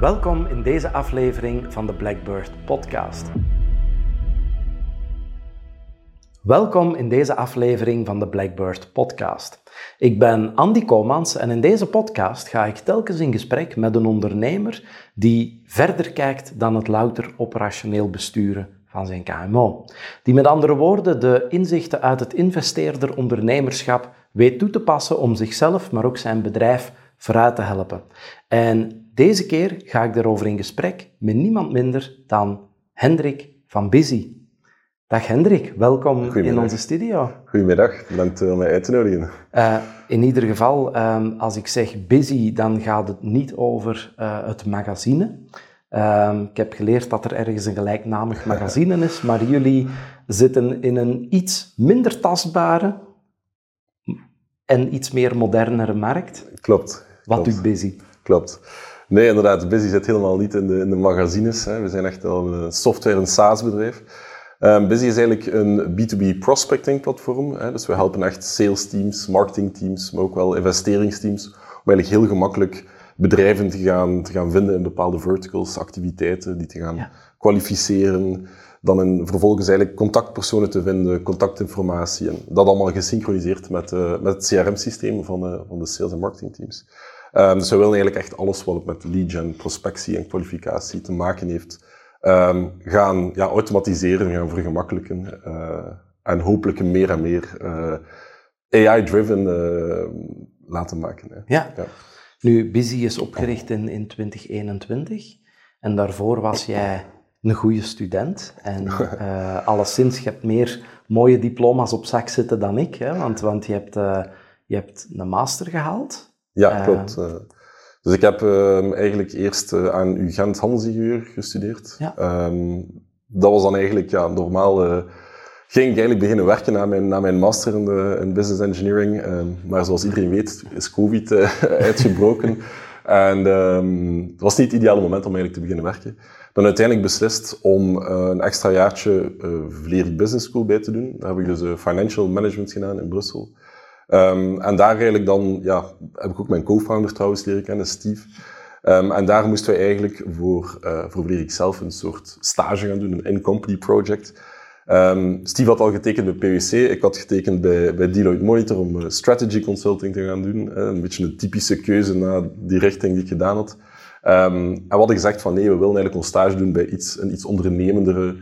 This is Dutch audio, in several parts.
Welkom in deze aflevering van de Blackbird Podcast. Welkom in deze aflevering van de Blackbird Podcast. Ik ben Andy Komans en in deze podcast ga ik telkens in gesprek met een ondernemer die verder kijkt dan het louter operationeel besturen van zijn KMO. Die met andere woorden de inzichten uit het investeerder ondernemerschap weet toe te passen om zichzelf, maar ook zijn bedrijf vooruit te helpen. En deze keer ga ik daarover in gesprek met niemand minder dan Hendrik van Busy. Dag Hendrik, welkom in onze studio. Goedemiddag, bedankt om mij uit te nodigen. Uh, in ieder geval, um, als ik zeg busy, dan gaat het niet over uh, het magazine. Um, ik heb geleerd dat er ergens een gelijknamig magazine is, maar jullie zitten in een iets minder tastbare en iets meer modernere markt. Klopt. Wat doet Busy? Klopt. Nee, inderdaad, Busy zit helemaal niet in de, in de magazines. Hè. We zijn echt al een software- en SaaS-bedrijf. Um, Busy is eigenlijk een B2B prospecting platform. Hè. Dus we helpen echt sales teams, marketing teams, maar ook wel investeringsteams om eigenlijk heel gemakkelijk bedrijven te gaan, te gaan vinden in bepaalde verticals, activiteiten, die te gaan kwalificeren. Dan in, vervolgens eigenlijk contactpersonen te vinden, contactinformatie. En dat allemaal gesynchroniseerd met, uh, met het CRM-systeem van, uh, van de sales- en marketingteams. Um, dus we willen eigenlijk echt alles wat met lead gen, prospectie en kwalificatie te maken heeft, um, gaan ja, automatiseren, gaan vergemakkelijken. Uh, en hopelijk meer en meer uh, AI-driven uh, laten maken. Hè. Ja. ja. Nu, Busy is opgericht in, in 2021 en daarvoor was jij een goede student. En uh, alleszins, je hebt meer mooie diploma's op zak zitten dan ik, hè, want, want je, hebt, uh, je hebt een master gehaald. Ja, klopt. Uh, dus ik heb uh, eigenlijk eerst uh, aan UGent Handelsingenieur gestudeerd. Ja. Um, dat was dan eigenlijk, ja, normaal uh, ging ik eigenlijk beginnen werken na mijn, na mijn master in, de, in business engineering. Um, maar zoals iedereen weet is COVID uitgebroken. en um, het was niet het ideale moment om eigenlijk te beginnen werken. Dan uiteindelijk beslist om een extra jaartje Vlerik Business School bij te doen. Daar heb ik dus financial management gedaan in Brussel. Um, en daar eigenlijk dan, ja, heb ik ook mijn co-founder trouwens leren kennen, Steve. Um, en daar moesten we eigenlijk voor, uh, voor Vlerik zelf een soort stage gaan doen, een in-company project. Um, Steve had al getekend bij PwC, ik had getekend bij, bij Deloitte Monitor om uh, strategy consulting te gaan doen. Uh, een beetje een typische keuze na die richting die ik gedaan had. En we hadden gezegd van nee, we willen eigenlijk ons stage doen bij iets, een iets ondernemendere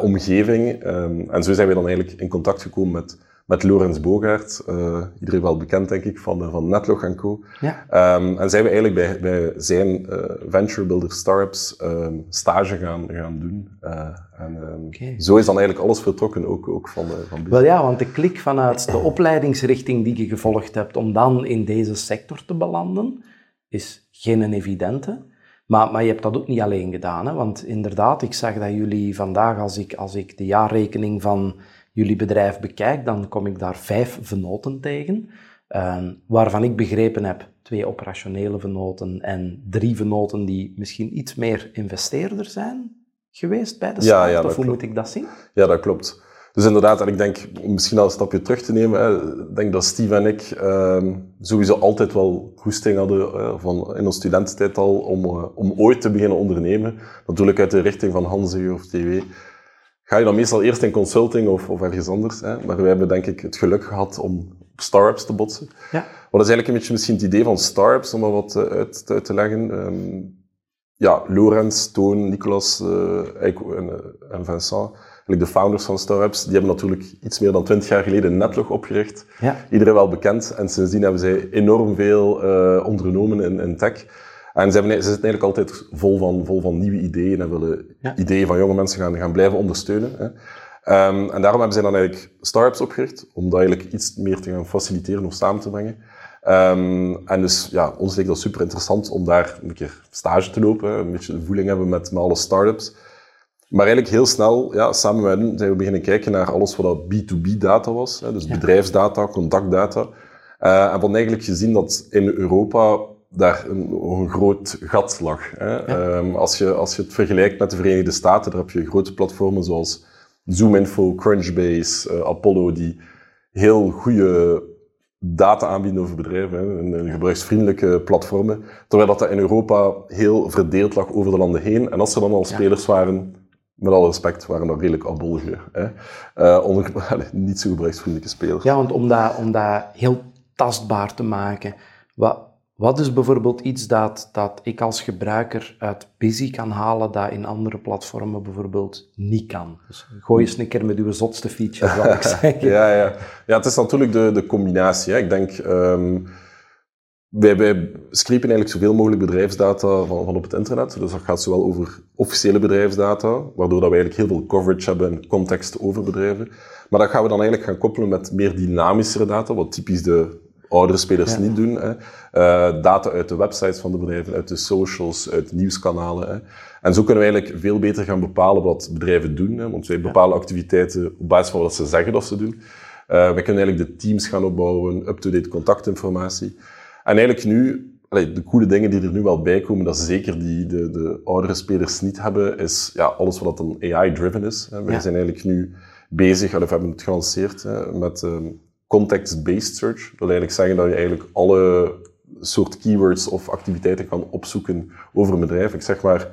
omgeving. En zo zijn we dan eigenlijk in contact gekomen met met Lorenz Bogaert, uh, iedereen wel bekend denk ik, van, van Netlog Co. Ja. Um, en zijn we eigenlijk bij, bij zijn uh, Venture Builder Startups um, stage gaan, gaan doen. En um, okay. zo is dan eigenlijk alles vertrokken, ook, ook van, van Wel ja, want de klik vanuit de opleidingsrichting die je gevolgd hebt om dan in deze sector te belanden, is geen evidente. Maar, maar je hebt dat ook niet alleen gedaan, hè? want inderdaad, ik zag dat jullie vandaag, als ik, als ik de jaarrekening van jullie bedrijf bekijk, dan kom ik daar vijf venoten tegen, uh, waarvan ik begrepen heb twee operationele venoten en drie venoten die misschien iets meer investeerder zijn geweest bij de start, ja, ja, of hoe moet ik dat zien? Ja, dat klopt. Dus inderdaad, en ik denk, misschien al een stapje terug te nemen, hè, ik denk dat Steve en ik uh, sowieso altijd wel goesting hadden uh, van, in onze studententijd al om, uh, om ooit te beginnen ondernemen. Natuurlijk uit de richting van Hanze of TW ga je dan meestal eerst in consulting of, of ergens anders. Hè? Maar wij hebben denk ik het geluk gehad om op startups te botsen. Ja. Wat is eigenlijk een beetje misschien het idee van startups, om er wat eh, uit, uit te leggen. Um, ja, Lorenz, Toon, Nicolas uh, en, eh, en Vincent, eigenlijk de founders van startups, die hebben natuurlijk iets meer dan twintig jaar geleden Netlog opgericht. Ja. Iedereen wel bekend. En sindsdien hebben zij enorm veel uh, ondernomen in, in tech. En ze, hebben, ze zitten eigenlijk altijd vol van, vol van nieuwe ideeën en willen ideeën van jonge mensen gaan, gaan blijven ondersteunen. Hè. Um, en daarom hebben ze dan eigenlijk startups opgericht, om dat eigenlijk iets meer te gaan faciliteren of samen te brengen. Um, en dus ja, ons leek dat super interessant om daar een keer stage te lopen, een beetje de voeling hebben met, met alle startups. Maar eigenlijk heel snel, ja, samen met hen zijn we beginnen kijken naar alles wat dat B2B data was, hè, dus bedrijfsdata, contactdata. Uh, en we eigenlijk gezien dat in Europa daar een, een groot gat lag. Hè. Um, als, je, als je het vergelijkt met de Verenigde Staten, daar heb je grote platformen zoals ZoomInfo, Crunchbase, uh, Apollo, die heel goede data aanbieden over bedrijven, hè, en, en gebruiksvriendelijke platformen, terwijl dat, dat in Europa heel verdeeld lag over de landen heen. En als er dan al spelers waren, met alle respect, waren dat redelijk abollige. Hè. Uh, onder, niet zo gebruiksvriendelijke spelers. Ja, want om dat, om dat heel tastbaar te maken, wat, wat is bijvoorbeeld iets dat, dat ik als gebruiker uit Busy kan halen dat in andere platformen bijvoorbeeld niet kan? Dus gooi eens een keer met uw zotste feature, zal ik zeggen. ja, ja. ja, het is natuurlijk de, de combinatie. Hè. Ik denk, um, wij, wij screpen eigenlijk zoveel mogelijk bedrijfsdata van, van op het internet. Dus dat gaat zowel over officiële bedrijfsdata, waardoor dat we eigenlijk heel veel coverage hebben en context over bedrijven. Maar dat gaan we dan eigenlijk gaan koppelen met meer dynamischere data, wat typisch de oudere spelers niet doen. Hè. Uh, data uit de websites van de bedrijven, uit de socials, uit nieuwskanalen. Hè. En zo kunnen we eigenlijk veel beter gaan bepalen wat bedrijven doen. Hè, want wij bepalen activiteiten op basis van wat ze zeggen dat ze doen. Uh, we kunnen eigenlijk de teams gaan opbouwen, up-to-date contactinformatie. En eigenlijk nu, de coole dingen die er nu wel bij komen, dat zeker die de, de oudere spelers niet hebben, is ja, alles wat dan AI-driven is. Hè. Wij zijn eigenlijk nu bezig, of we hebben het gelanceerd, hè, met um, context-based search. Dat wil eigenlijk zeggen dat je eigenlijk alle soort keywords of activiteiten kan opzoeken over een bedrijf. Ik zeg maar,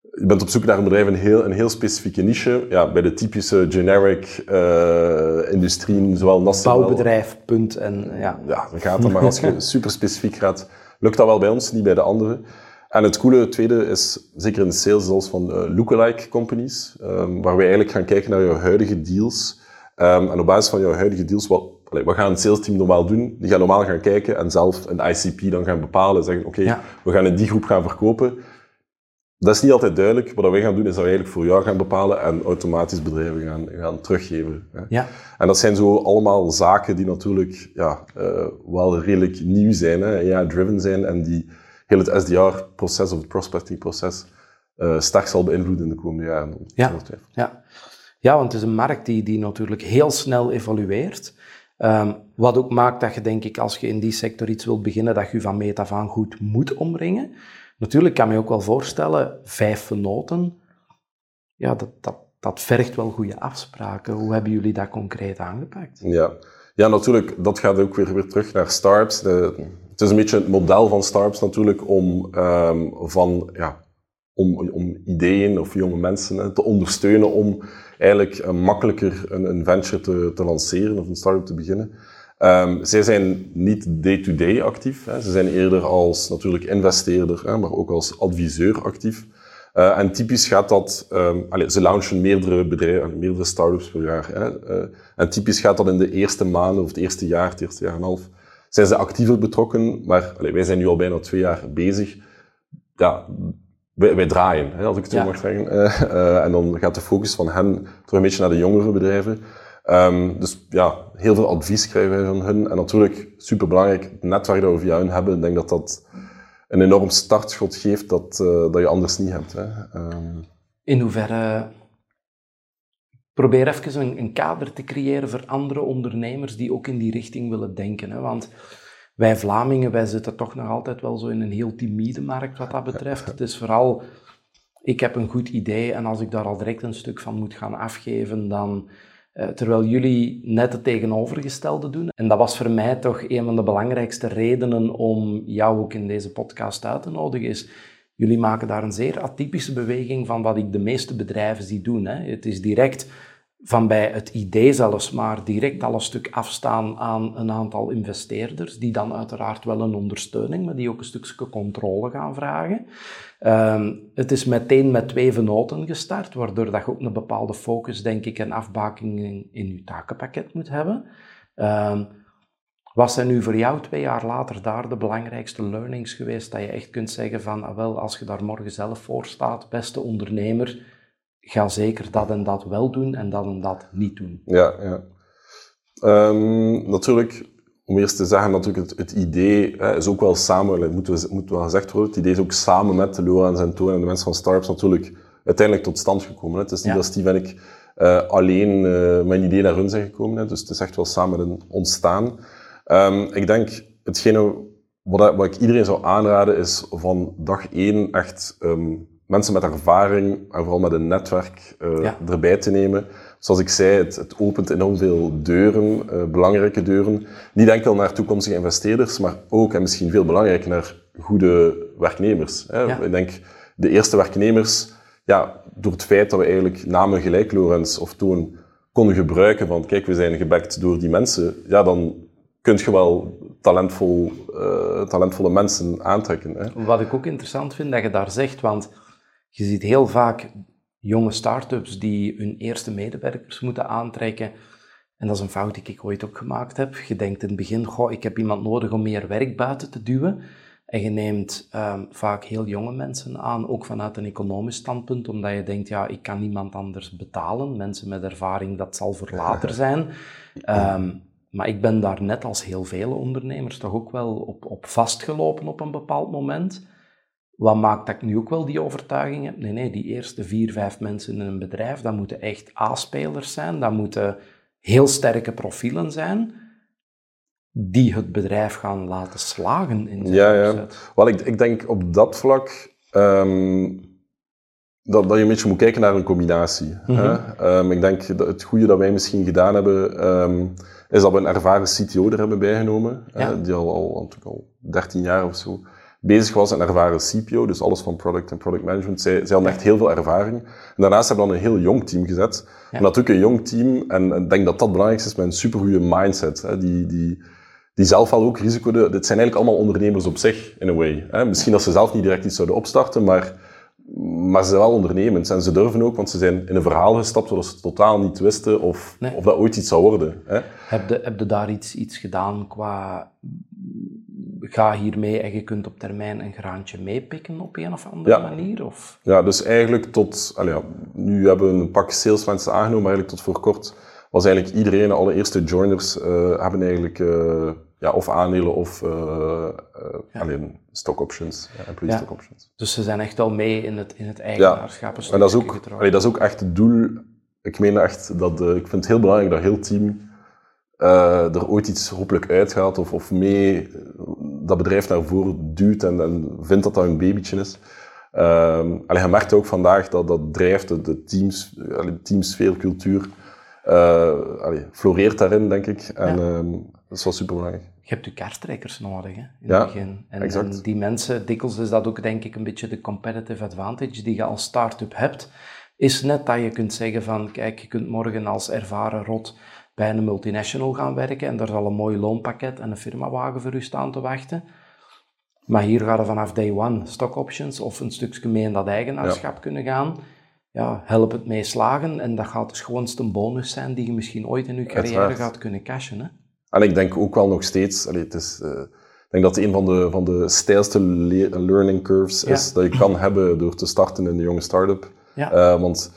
je bent op zoek naar een bedrijf in een heel, een heel specifieke niche. Ja, bij de typische generic uh, industrieën, zowel nationaal... Bouwbedrijf, punt en ja. Ja, dan gaat dat. Maar als je super specifiek gaat, lukt dat wel bij ons, niet bij de anderen. En het coole tweede is, zeker in de sales, zelfs van uh, lookalike companies, um, waar we eigenlijk gaan kijken naar jouw huidige deals Um, en op basis van jouw huidige deals, wat, wat gaat een sales team normaal doen? Die gaan normaal gaan kijken en zelf een ICP dan gaan bepalen. Zeggen, oké, okay, we gaan in die groep gaan verkopen. Dat is niet altijd duidelijk. Wat wij gaan doen, is dat we eigenlijk voor jou gaan bepalen en automatisch bedrijven gaan, gaan teruggeven. Hè. Ja. En dat zijn zo allemaal zaken die natuurlijk ja, uh, wel redelijk nieuw zijn, hè, ja, driven zijn en die heel het SDR-proces of het prospecting-proces uh, sterk zal beïnvloeden in de komende jaren. Ja. ja. Ja, want het is een markt die, die natuurlijk heel snel evolueert. Um, wat ook maakt dat je, denk ik, als je in die sector iets wilt beginnen, dat je van meet af aan goed moet omringen. Natuurlijk kan je ook wel voorstellen, vijf noten, ja, dat, dat, dat vergt wel goede afspraken. Hoe hebben jullie dat concreet aangepakt? Ja, ja natuurlijk, dat gaat ook weer, weer terug naar startups. De, het is een beetje het model van startups natuurlijk om um, van, ja, om, om ideeën of jonge mensen te ondersteunen om eigenlijk uh, makkelijker een, een, venture te, te lanceren of een start-up te beginnen. Um, zij zijn niet day-to-day actief. Hè. Ze zijn eerder als natuurlijk investeerder, hè, maar ook als adviseur actief. Uh, en typisch gaat dat, um, allez, ze launchen meerdere bedrijven, meerdere start-ups per jaar. Hè. Uh, en typisch gaat dat in de eerste maanden of het eerste jaar, het eerste jaar en een half, zijn ze actiever betrokken. Maar allez, wij zijn nu al bijna twee jaar bezig. Ja, wij, draaien, hè, als ik het zo mag zeggen. Uh, uh, en dan gaat de focus van hen toch een beetje naar de jongere bedrijven. Um, dus ja, heel veel advies krijgen wij van hun. En natuurlijk, superbelangrijk, het netwerk dat we via hun hebben, ik denk dat dat een enorm startschot geeft dat, uh, dat je anders niet hebt. Hè. Um, In hoeverre... Probeer even een, een, kader te creëren voor andere ondernemers die ook in die richting willen denken. Hè? Want wij Vlamingen, wij zitten toch nog altijd wel zo in een heel timide markt wat dat betreft. Het is vooral, ik heb een goed idee en als ik daar al direct een stuk van moet gaan afgeven, dan... Uh, terwijl jullie net het tegenovergestelde doen. En dat was voor mij toch een van de belangrijkste redenen om jou ook in deze podcast uit te nodigen, is jullie maken daar een zeer atypische beweging van wat ik de meeste bedrijven zie doen. Hè. Het is direct van bij het idee zelfs maar direct al een stuk afstaan aan een aantal investeerders, die dan uiteraard wel een ondersteuning, maar die ook een stukje controle gaan vragen. Um, het is meteen met twee venoten gestart, waardoor dat je ook een bepaalde focus, denk ik, en afbaking in, in je takenpakket moet hebben. Um, wat zijn nu voor jou twee jaar later daar de belangrijkste learnings geweest, dat je echt kunt zeggen van, ah wel, als je daar morgen zelf voor staat, beste ondernemer, ga zeker dat en dat wel doen en dat en dat niet doen. Ja, ja. Um, natuurlijk, om eerst te zeggen, natuurlijk het, het idee hè, is ook wel samen, moet, we, moet wel gezegd worden, het idee is ook samen met Lorenz en Toon en de mensen van Startups natuurlijk uiteindelijk tot stand gekomen. Hè. Het is niet ja. dat Steve en ik uh, alleen uh, mijn idee naar hun zijn gekomen, hè. dus het is echt wel samen ontstaan. Um, ik denk, hetgene wat, wat ik iedereen zou aanraden is van dag één echt um, mensen met ervaring en vooral met een netwerk uh, ja. erbij te nemen. zoals ik zei, het, het opent enorm veel deuren, uh, belangrijke deuren. Niet enkel naar toekomstige investeerders, maar ook en misschien veel belangrijker naar goede werknemers. Hè. Ik denk, de eerste werknemers, ja, door het feit dat we eigenlijk namen gelijk Lorenz of Toon konden gebruiken van, kijk, we zijn gebackt door die mensen, ja, dan kun je wel talentvol, uh, talentvolle mensen aantrekken. Hè. Wat ik ook interessant vind dat je daar zegt, want je ziet heel vaak jonge start-ups die hun eerste medewerkers moeten aantrekken. En dat is een fout die ik ooit ook gemaakt heb. Je denkt in het begin, goh, ik heb iemand nodig om meer werk buiten te duwen. En je neemt um, vaak heel jonge mensen aan, ook vanuit een economisch standpunt, omdat je denkt, ja, ik kan niemand anders betalen. Mensen met ervaring, dat zal voor later zijn. Um, maar ik ben daar net als heel vele ondernemers toch ook wel op, op vastgelopen op een bepaald moment. Wat maakt dat ik nu ook wel die overtuiging heb? Nee, nee, die eerste vier, vijf mensen in een bedrijf, dat moeten echt A-spelers zijn, dat moeten heel sterke profielen zijn, die het bedrijf gaan laten slagen in zijn ja, ja. Wel, ik, ik denk op dat vlak um, dat, dat je een beetje moet kijken naar een combinatie. hè? Um, ik denk dat het goede dat wij misschien gedaan hebben, um, is dat we een ervaren CTO er hebben bijgenomen, ja. die al, al, al 13 jaar of zo bezig was, een ervaren CPO, dus alles van product en product management. Zij, zij hadden echt heel veel ervaring. En daarnaast hebben we dan een heel jong team gezet. Ja. En natuurlijk een jong team, en ik denk dat dat het belangrijkste is met een supergoeie mindset. Hè, die, die, die zelf al ook risico... Dit zijn eigenlijk allemaal ondernemers op zich, in a way. Hè. Misschien dat ze zelf niet direct iets zouden opstarten, maar, maar ze zijn wel ondernemend. En ze durven ook, want ze zijn in een verhaal gestapt waar ze totaal niet wisten of, nee. of dat ooit iets zou worden. Hè. Heb je, heb je daar iets, iets gedaan qua ga hiermee en je kunt op termijn een graantje meepikken op een of andere manier? Of? Ja, dus eigenlijk tot, ja, nu hebben we een pak salesmensen aangenomen, maar eigenlijk tot voor kort was eigenlijk iedereen, alle eerste joiners, uh, hebben eigenlijk uh, ja, of aandelen of uh, ja. alleen stock options, ja, employee stock options. Dus ze zijn echt wel mee in het, in het eigenaarschap. Ja, en dat is, ook, allee, dat is ook echt het doel. Ik meen echt dat, ik vind het heel belangrijk dat heel team er ooit iets hopelijk uitgaat of, of mee dat bedrijf naar voren duwt en, en vindt dat dat een babytje is. Um, allee, je merkt ook vandaag dat dat drijft, de, de teams, allee, teamsfeer, cultuur, uh, allee, floreert daarin, denk ik. En ja. um, dat is wel superbelangrijk. Je hebt je kaarttrekkers nodig, hè, in ja, het begin. En, en, die mensen, dikwijls is dat ook, denk ik, een beetje de competitive advantage die je als start-up hebt, is net dat je kunt zeggen van, kijk, je kunt morgen als ervaren rot bij een multinational gaan werken en daar zal een mooi loonpakket en een firmawagen voor u staan te wachten. Maar hier gaan we vanaf day one stock options of een stukje mee in dat eigenaarschap ja. kunnen gaan. Ja, help het mee slagen en dat gaat de schoonste bonus zijn die je misschien ooit in je carrière gaat kunnen cashen. Hè? En ik denk ook wel nog steeds, allee, het is, uh, ik denk dat het een van de, van de stijlste le learning curves is ja. dat je kan hebben door te starten in een jonge start-up. Ja. Uh, want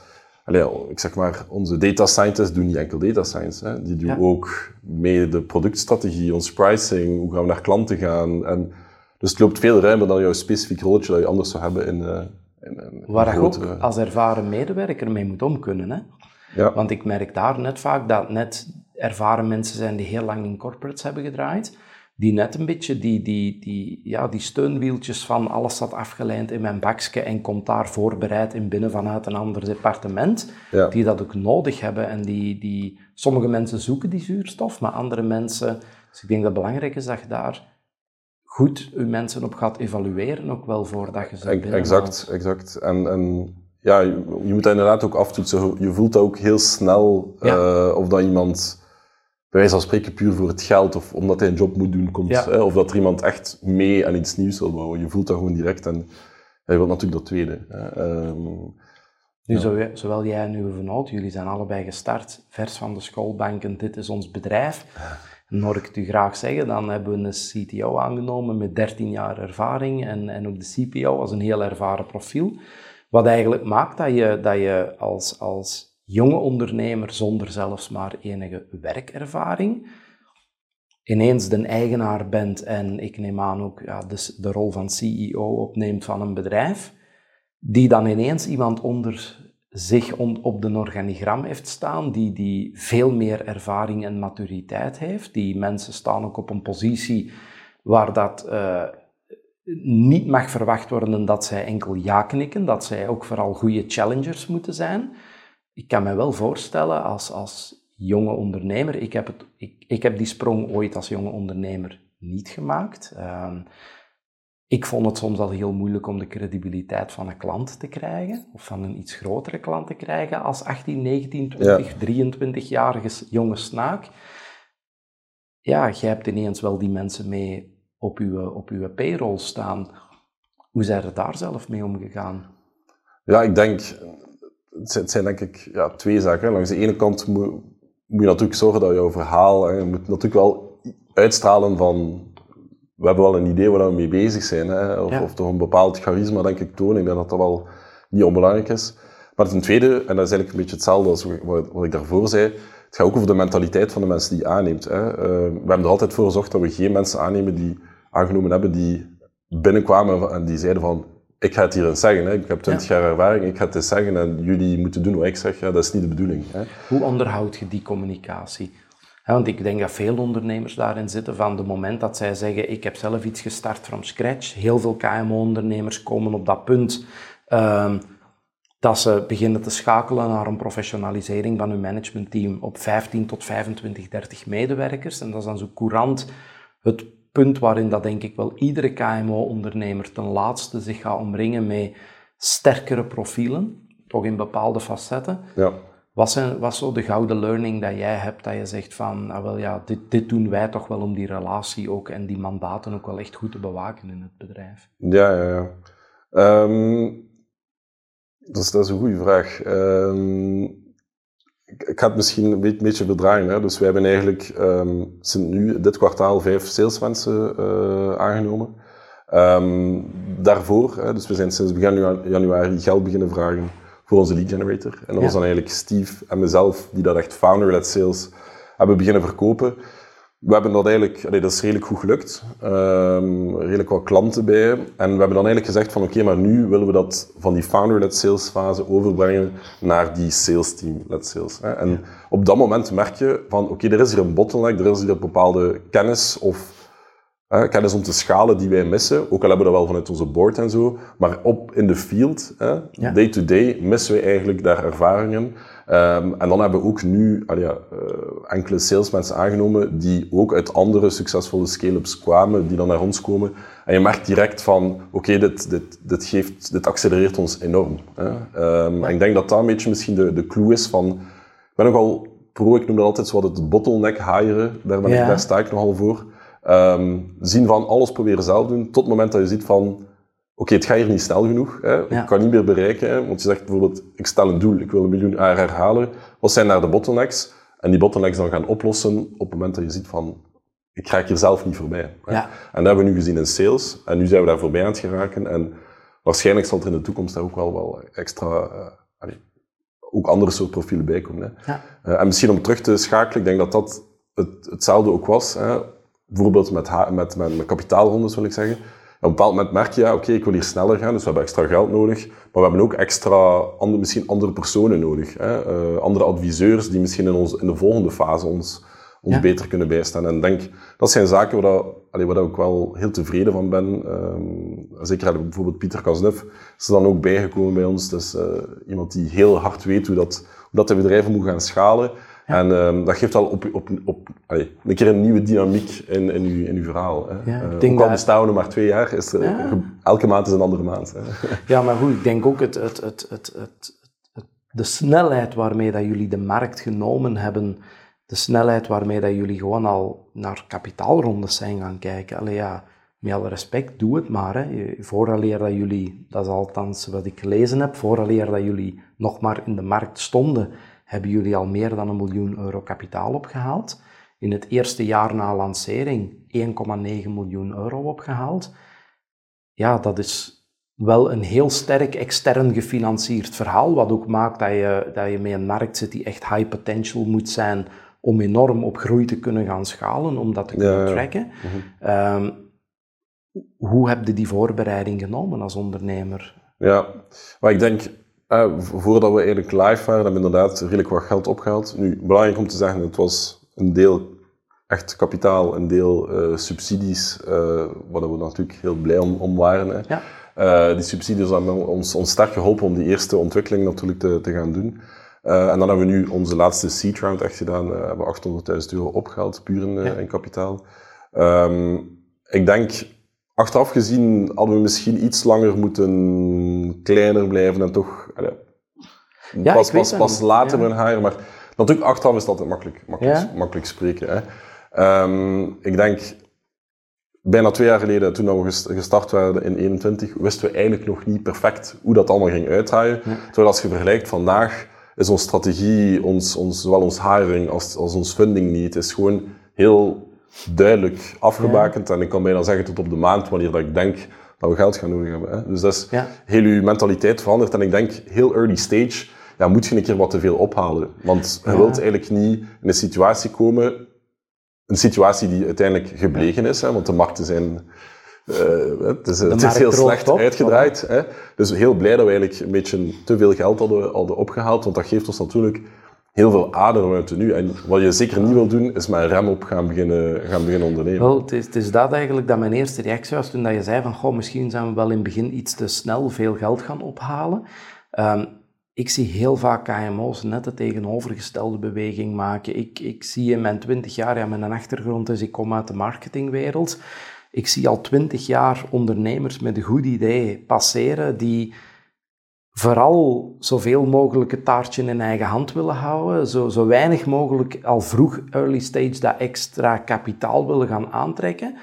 Allee, ik zeg maar, onze data scientists doen niet enkel data science. Hè. Die doen ja. ook mee de productstrategie, ons pricing, hoe gaan we naar klanten gaan. En, dus het loopt veel ruimer dan jouw specifiek rolletje dat je anders zou hebben in, uh, in, in Waar je ook als ervaren medewerker mee moet om kunnen. Hè? Ja. Want ik merk daar net vaak dat net ervaren mensen zijn die heel lang in corporates hebben gedraaid die net een beetje die, die, die, ja, die steunwieltjes van alles staat afgeleid in mijn bakje en komt daar voorbereid in binnen vanuit een ander departement, ja. die dat ook nodig hebben. En die, die, sommige mensen zoeken die zuurstof, maar andere mensen... Dus ik denk dat het belangrijk is dat je daar goed je mensen op gaat evalueren, ook wel voordat je ze binnenhaalt. Exact, exact. En, en ja, je, je moet inderdaad ook aftoetsen. Je voelt ook heel snel, ja. uh, of dat iemand bij wijze van spreken puur voor het geld of omdat hij een job moet doen komt. Ja. Hè, of dat er iemand echt mee aan iets nieuws wil bouwen. Je voelt dat gewoon direct en hij wil natuurlijk dat tweede. Hè. Um, nu, ja. zowel jij en uw vernoot, jullie zijn allebei gestart, vers van de schoolbank en dit is ons bedrijf. En hoor ik het u graag zeggen, dan hebben we een CTO aangenomen met 13 jaar ervaring en, en ook de CPO als een heel ervaren profiel. Wat eigenlijk maakt dat je, dat je als, als jonge ondernemer zonder zelfs maar enige werkervaring ineens de eigenaar bent en ik neem aan ook ja, de, de rol van CEO opneemt van een bedrijf, die dan ineens iemand onder zich op de organigram heeft staan, die, die veel meer ervaring en maturiteit heeft. Die mensen staan ook op een positie waar dat uh, niet mag verwacht worden dat zij enkel ja knikken, dat zij ook vooral goede challengers moeten zijn ik kan me wel voorstellen als, als jonge ondernemer, ik heb, het, ik, ik heb die sprong ooit als jonge ondernemer niet gemaakt. Ehm, ik vond het soms al heel moeilijk om de credibiliteit van een klant te krijgen, of van een iets grotere klant te krijgen als 18, 19, 20, 23-jarige jonge snaak. Ja, jij hebt ineens wel die mensen mee op uw, op uw payroll staan. Hoe zijn er daar zelf mee omgegaan? Ja, ik denk, het zijn, denk ik ja, twee zaken. Langs de ene kant moet, moet je natuurlijk zorgen dat jouw verhaal, je moet natuurlijk wel uitstralen van we hebben wel een idee waar we mee bezig zijn. Hè? Of, of, toch een bepaald charisma, denk ik, tonen. Ik denk dat dat wel niet onbelangrijk is. Maar ten tweede, en dat is eigenlijk een beetje hetzelfde als wat, ik daarvoor zei, het gaat ook over de mentaliteit van de mensen die je aanneemt. Hè? Uh, we hebben er altijd voor gezorgd dat we geen mensen aannemen die aangenomen hebben, die binnenkwamen en die zeiden van, ik ga het hier eens zeggen, hè? ik heb 20 jaar ervaring, ik ga het eens zeggen en jullie moeten doen wat ik zeg. Ja, dat is niet de bedoeling. Hè? Hoe onderhoud je die communicatie? want ik denk dat veel ondernemers daarin zitten van het moment dat zij zeggen, ik heb zelf iets gestart from scratch. Heel veel KMO-ondernemers komen op dat punt ehm, dat ze beginnen te schakelen naar een professionalisering van hun managementteam op 15 tot 25, 30 medewerkers. En dat is dan zo courant het punt waarin dat denk ik wel iedere KMO-ondernemer ten laatste zich gaat omringen met sterkere profielen, toch in bepaalde facetten. Ja. Wat, zijn, wat is zo de gouden learning dat jij hebt, dat je zegt van, ah, wel ja, dit, dit doen wij toch wel om die relatie ook en die mandaten ook wel echt goed te bewaken in het bedrijf? Ja, ja, ja. Um, dat, is, dat is een goede vraag. Um, ik, ga het misschien een beetje, verdraaien. Hè. Dus wij hebben eigenlijk um, sinds nu, dit kwartaal, vijf salesmensen uh, aangenomen. daarvoor, hè, dus we zijn sinds begin januari geld beginnen vragen voor onze lead generator. En dat was dan eigenlijk Steve en mezelf die dat echt founder-led sales hebben beginnen verkopen. We hebben dat eigenlijk, dat is redelijk goed gelukt. Um, redelijk wat klanten bij. En we hebben dan eigenlijk gezegd van oké, maar nu willen we dat van die founder-led sales fase overbrengen naar die sales team-led sales. Hè. En op dat moment merk je van oké, er is hier een bottleneck, er is hier een bepaalde kennis of kennis om te schalen die wij missen. Ook al hebben we dat wel vanuit onze board en zo. Maar op in de field, day-to-day, missen we eigenlijk daar ervaringen. Um, en dan hebben we ook nu uh, enkele salesmensen aangenomen die ook uit andere succesvolle scale-ups kwamen, die dan naar ons komen. En je merkt direct van, oké, okay, dit, dit, dit, geeft, dit accelereert ons enorm. Hè? Um, en ik denk dat dat een beetje misschien de, de clue is van... Ik ben nogal pro, ik noem dat altijd zo wat het bottleneck hiren. Daar, ben ik, daar sta ik nogal voor. Um, zien van alles proberen zelf doen, tot het moment dat je ziet van, oké, het gaat hier niet snel genoeg, hè. ik kan niet meer bereiken. Hè. Want je zegt bijvoorbeeld, ik stel een doel, ik wil een miljoen ARR halen. Wat zijn daar de bottlenecks? En die bottlenecks dan gaan oplossen op het moment dat je ziet van, ik ga hier zelf niet voorbij. Hè. Ja. En dat hebben we nu gezien in sales, en nu zijn we daar voorbij aan het geraken. En waarschijnlijk zal er in de toekomst daar ook wel, wel extra, uh, ook andere soort profielen bij komen. Hè. Ja. Uh, en misschien om terug te schakelen, ik denk dat dat het, hetzelfde ook was. Hè bijvoorbeeld met, met, met, met kapitaalrondes wil ik zeggen. Op een bepaald moment merk je, ja, oké, ik wil hier sneller gaan, dus we hebben extra geld nodig. Maar we hebben ook extra, andere, misschien andere personen nodig. Hè? Uh, andere adviseurs die misschien in, ons, in de volgende fase ons, ons beter kunnen bijstaan. En denk, dat zijn zaken waar, dat, allee, waar ik wel heel tevreden van ben. Um, zeker bijvoorbeeld Pieter Kasnev is er dan ook bijgekomen bij ons. Dus uh, iemand die heel hard weet hoe dat, hoe dat de bedrijven moeten gaan schalen. En um, dat geeft al op, op, op allee, een keer een nieuwe dynamiek in, in, uw, in uw verhaal. Hè. Ja, uh, ook al bestaan we maar twee jaar, is ja. elke maand is een andere maand. Hè. Ja, maar goed, ik denk ook het, het, het, het, het, de snelheid waarmee dat jullie de markt genomen hebben, de snelheid waarmee dat jullie gewoon al naar kapitaalrondes zijn gaan kijken. Allee, ja, met alle respect, doe het maar. Hè. Vooraleer dat jullie, dat is althans wat ik gelezen heb, vooraleer dat jullie nog maar in de markt stonden, hebben jullie al meer dan een miljoen euro kapitaal opgehaald. In het eerste jaar na lancering 1,9 miljoen euro opgehaald. Ja, dat is wel een heel sterk extern gefinancierd verhaal, wat ook maakt dat je, dat je met een markt zit die echt high potential moet zijn om enorm op groei te kunnen gaan schalen, om dat te kunnen. Ja. Um, hoe heb je die voorbereiding genomen als ondernemer? Ja, maar ik denk, uh, voordat we eigenlijk live waren, hebben we inderdaad redelijk wat geld opgehaald. Nu, belangrijk om te zeggen, het was een deel echt kapitaal, een deel uh, subsidies, uh, waar we natuurlijk heel blij om, om waren. Hè. Ja. die subsidies hebben ons, ons sterk geholpen om die eerste ontwikkeling natuurlijk te, te gaan doen. Uh, en dan hebben we nu onze laatste seed round echt gedaan. Uh, hebben 800.000 euro opgehaald, puur in, ja. in kapitaal. Um, ik denk, achteraf gezien hadden we misschien iets langer moeten kleiner blijven en toch... Allee, ja, pas, pas, pas later ja. een hire, maar natuurlijk achteraf is dat altijd makkelijk, makkelijk, ja. makkelijk spreken. Hè. Um, ik denk, bijna twee jaar geleden, toen we gestart werden in 21, wisten we eigenlijk nog niet perfect hoe dat allemaal ging uitdraaien. Terwijl als je vergelijkt vandaag, is onze strategie, ons, ons, zowel ons hiring als, als ons funding niet, is gewoon heel duidelijk afgebakend. En ik kan bijna zeggen tot op de maand wanneer dat ik denk dat we geld gaan nodig hebben. Hè. Dus dat is heel uw mentaliteit veranderd. En ik denk, heel early stage, ja, moet je een keer wat te veel ophalen. Want je wilt eigenlijk niet in een situatie komen een situatie die uiteindelijk gebleken is, hè, want de markten zijn... Uh, het is, het is heel slecht uitgedraaid. Hè. Dus heel blij dat we eigenlijk een beetje te veel geld hadden, hadden opgehaald, want dat geeft ons natuurlijk heel veel ademruimte nu. En wat je zeker niet wil doen, is een rem op gaan beginnen, gaan beginnen ondernemen. Wel, het is, het is dat eigenlijk dat mijn eerste reactie was toen dat je zei van, goh, misschien zijn we wel in het begin iets te snel veel geld gaan ophalen. Um, ik zie heel vaak KMO's net de tegenovergestelde beweging maken. Ik, ik zie in mijn twintig jaar, ja, mijn achtergrond is, ik kom uit de marketingwereld. Ik zie al twintig jaar ondernemers met een goed idee passeren die vooral zoveel mogelijk het taartje in eigen hand willen houden, zo, zo weinig mogelijk al vroeg early stage dat extra kapitaal willen gaan aantrekken,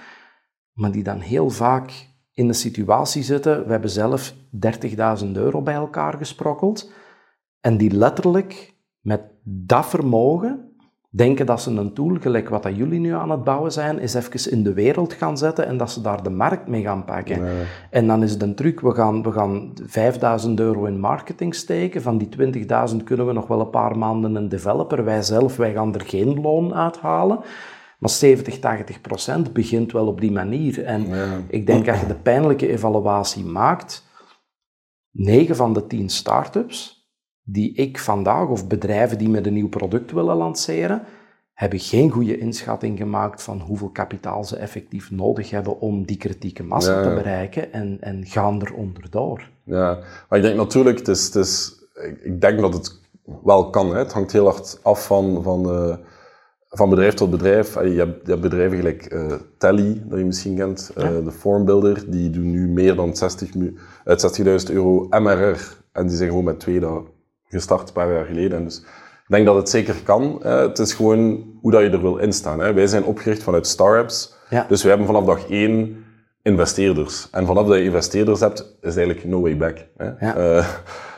maar die dan heel vaak in de situatie zitten, we hebben zelf 30.000 euro bij elkaar gesprokkeld, en die letterlijk met dat vermogen denken dat ze een tool, gelijk wat dat jullie nu aan het bouwen zijn, is even in de wereld gaan zetten en dat ze daar de markt mee gaan pakken. En dan is het een truc, we gaan, we gaan 5000 euro in marketing steken, van die 20.000 kunnen we nog wel een paar maanden een developer, wij zelf, wij gaan er geen loon uithalen. Maar 70, 80 procent begint wel op die manier. En ik denk dat je de pijnlijke evaluatie maakt, 9 van de 10 start-ups die ik vandaag, of bedrijven die met een nieuw product willen lanceren, hebben geen goede inschatting gemaakt van hoeveel kapitaal ze effectief nodig hebben om die kritieke massa te bereiken en, en gaan er onderdoor. Ja, maar ik denk natuurlijk, het is, het is, ik denk dat het wel kan. Hè. Het hangt heel hard af van, van, uh, van bedrijf tot bedrijf. Je hebt, je hebt bedrijven gelijk uh, Tally, dat je misschien kent, uh, de Formbuilder, die doen nu meer dan 60, uit 60.000 euro MRR en die zijn gewoon met twee dagen gestart een paar jaar geleden. En dus ik denk dat het zeker kan. het is gewoon hoe dat je er wil instaan. Hè. Wij zijn opgericht vanuit startups. Ja. Dus we hebben vanaf dag één investeerders. En vanaf dat je investeerders hebt, is eigenlijk no way back. Hè. Ja.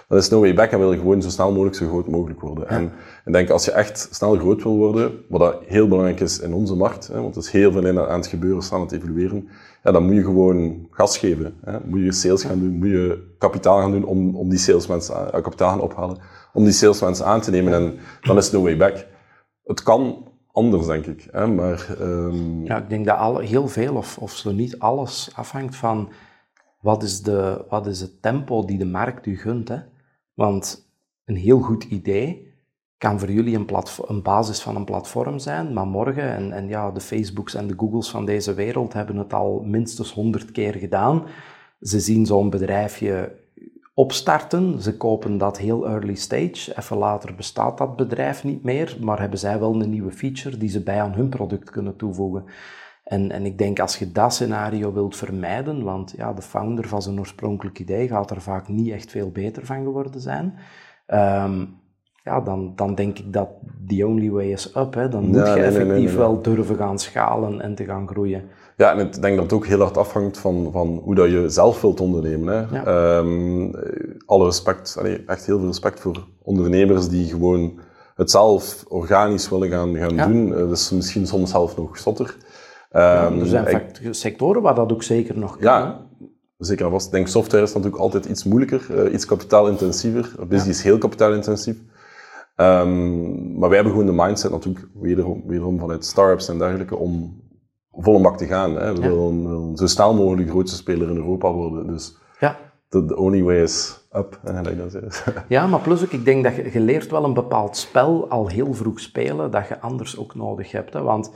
Dat is no way back en wil je gewoon zo snel mogelijk zo groot mogelijk worden. En ik denk als je echt snel groot wil worden, wat dat heel belangrijk is in onze markt, hè, want er is heel veel aan het gebeuren, staan aan het evolueren, ja, dan moet je gewoon gas geven. Hè. Moet je sales gaan doen, moet je kapitaal gaan doen om, om die salesmensen, uh, kapitaal gaan ophalen, om die salesmensen aan te nemen. En dan is no way back. Het kan anders, denk ik. Hè, maar, um... Ja, ik denk dat alle, heel veel, of, of zo niet alles, afhangt van wat is, de, wat is het tempo die de markt u gunt. Hè? Want een heel goed idee kan voor jullie een, een, basis van een platform zijn, maar morgen, en, en ja, de Facebooks en de Googles van deze wereld hebben het al minstens honderd keer gedaan. Ze zien zo'n bedrijfje opstarten, ze kopen dat heel early stage, even later bestaat dat bedrijf niet meer, maar hebben zij wel een nieuwe feature die ze bij aan hun product kunnen toevoegen. En, en ik denk als je dat scenario wilt vermijden, want ja, de founder van zijn oorspronkelijk idee gaat er vaak niet echt veel beter van geworden zijn, um, ja, dan, dan denk ik dat the only way is up. Hè. Dan moet je effectief wel durven gaan schalen en te gaan groeien. Ja, en ik denk dat het ook heel hard afhangt van, van hoe dat je zelf wilt ondernemen. Hè. Ja. Um, alle respect, allee, echt heel veel respect voor ondernemers die gewoon het zelf organisch willen gaan, gaan doen. Uh, dus misschien soms zelf nog stotter. Um, er zijn ik, sectoren waar dat ook zeker nog kan. Ja, zeker en vast. Ik denk software is natuurlijk altijd iets moeilijker, uh, iets kapitaalintensiever. Business ja. is heel kapitaalintensief. Um, maar wij hebben gewoon de mindset natuurlijk wederom, wederom vanuit startups en dergelijke om volle bak te gaan. Hè. We ja. willen zo snel mogelijk de grootste speler in Europa worden. Dus ja. the, only way is up. ja, maar plus ook, ik denk dat je, je leert wel een bepaald spel al heel vroeg spelen dat je anders ook nodig hebt. Hè. Want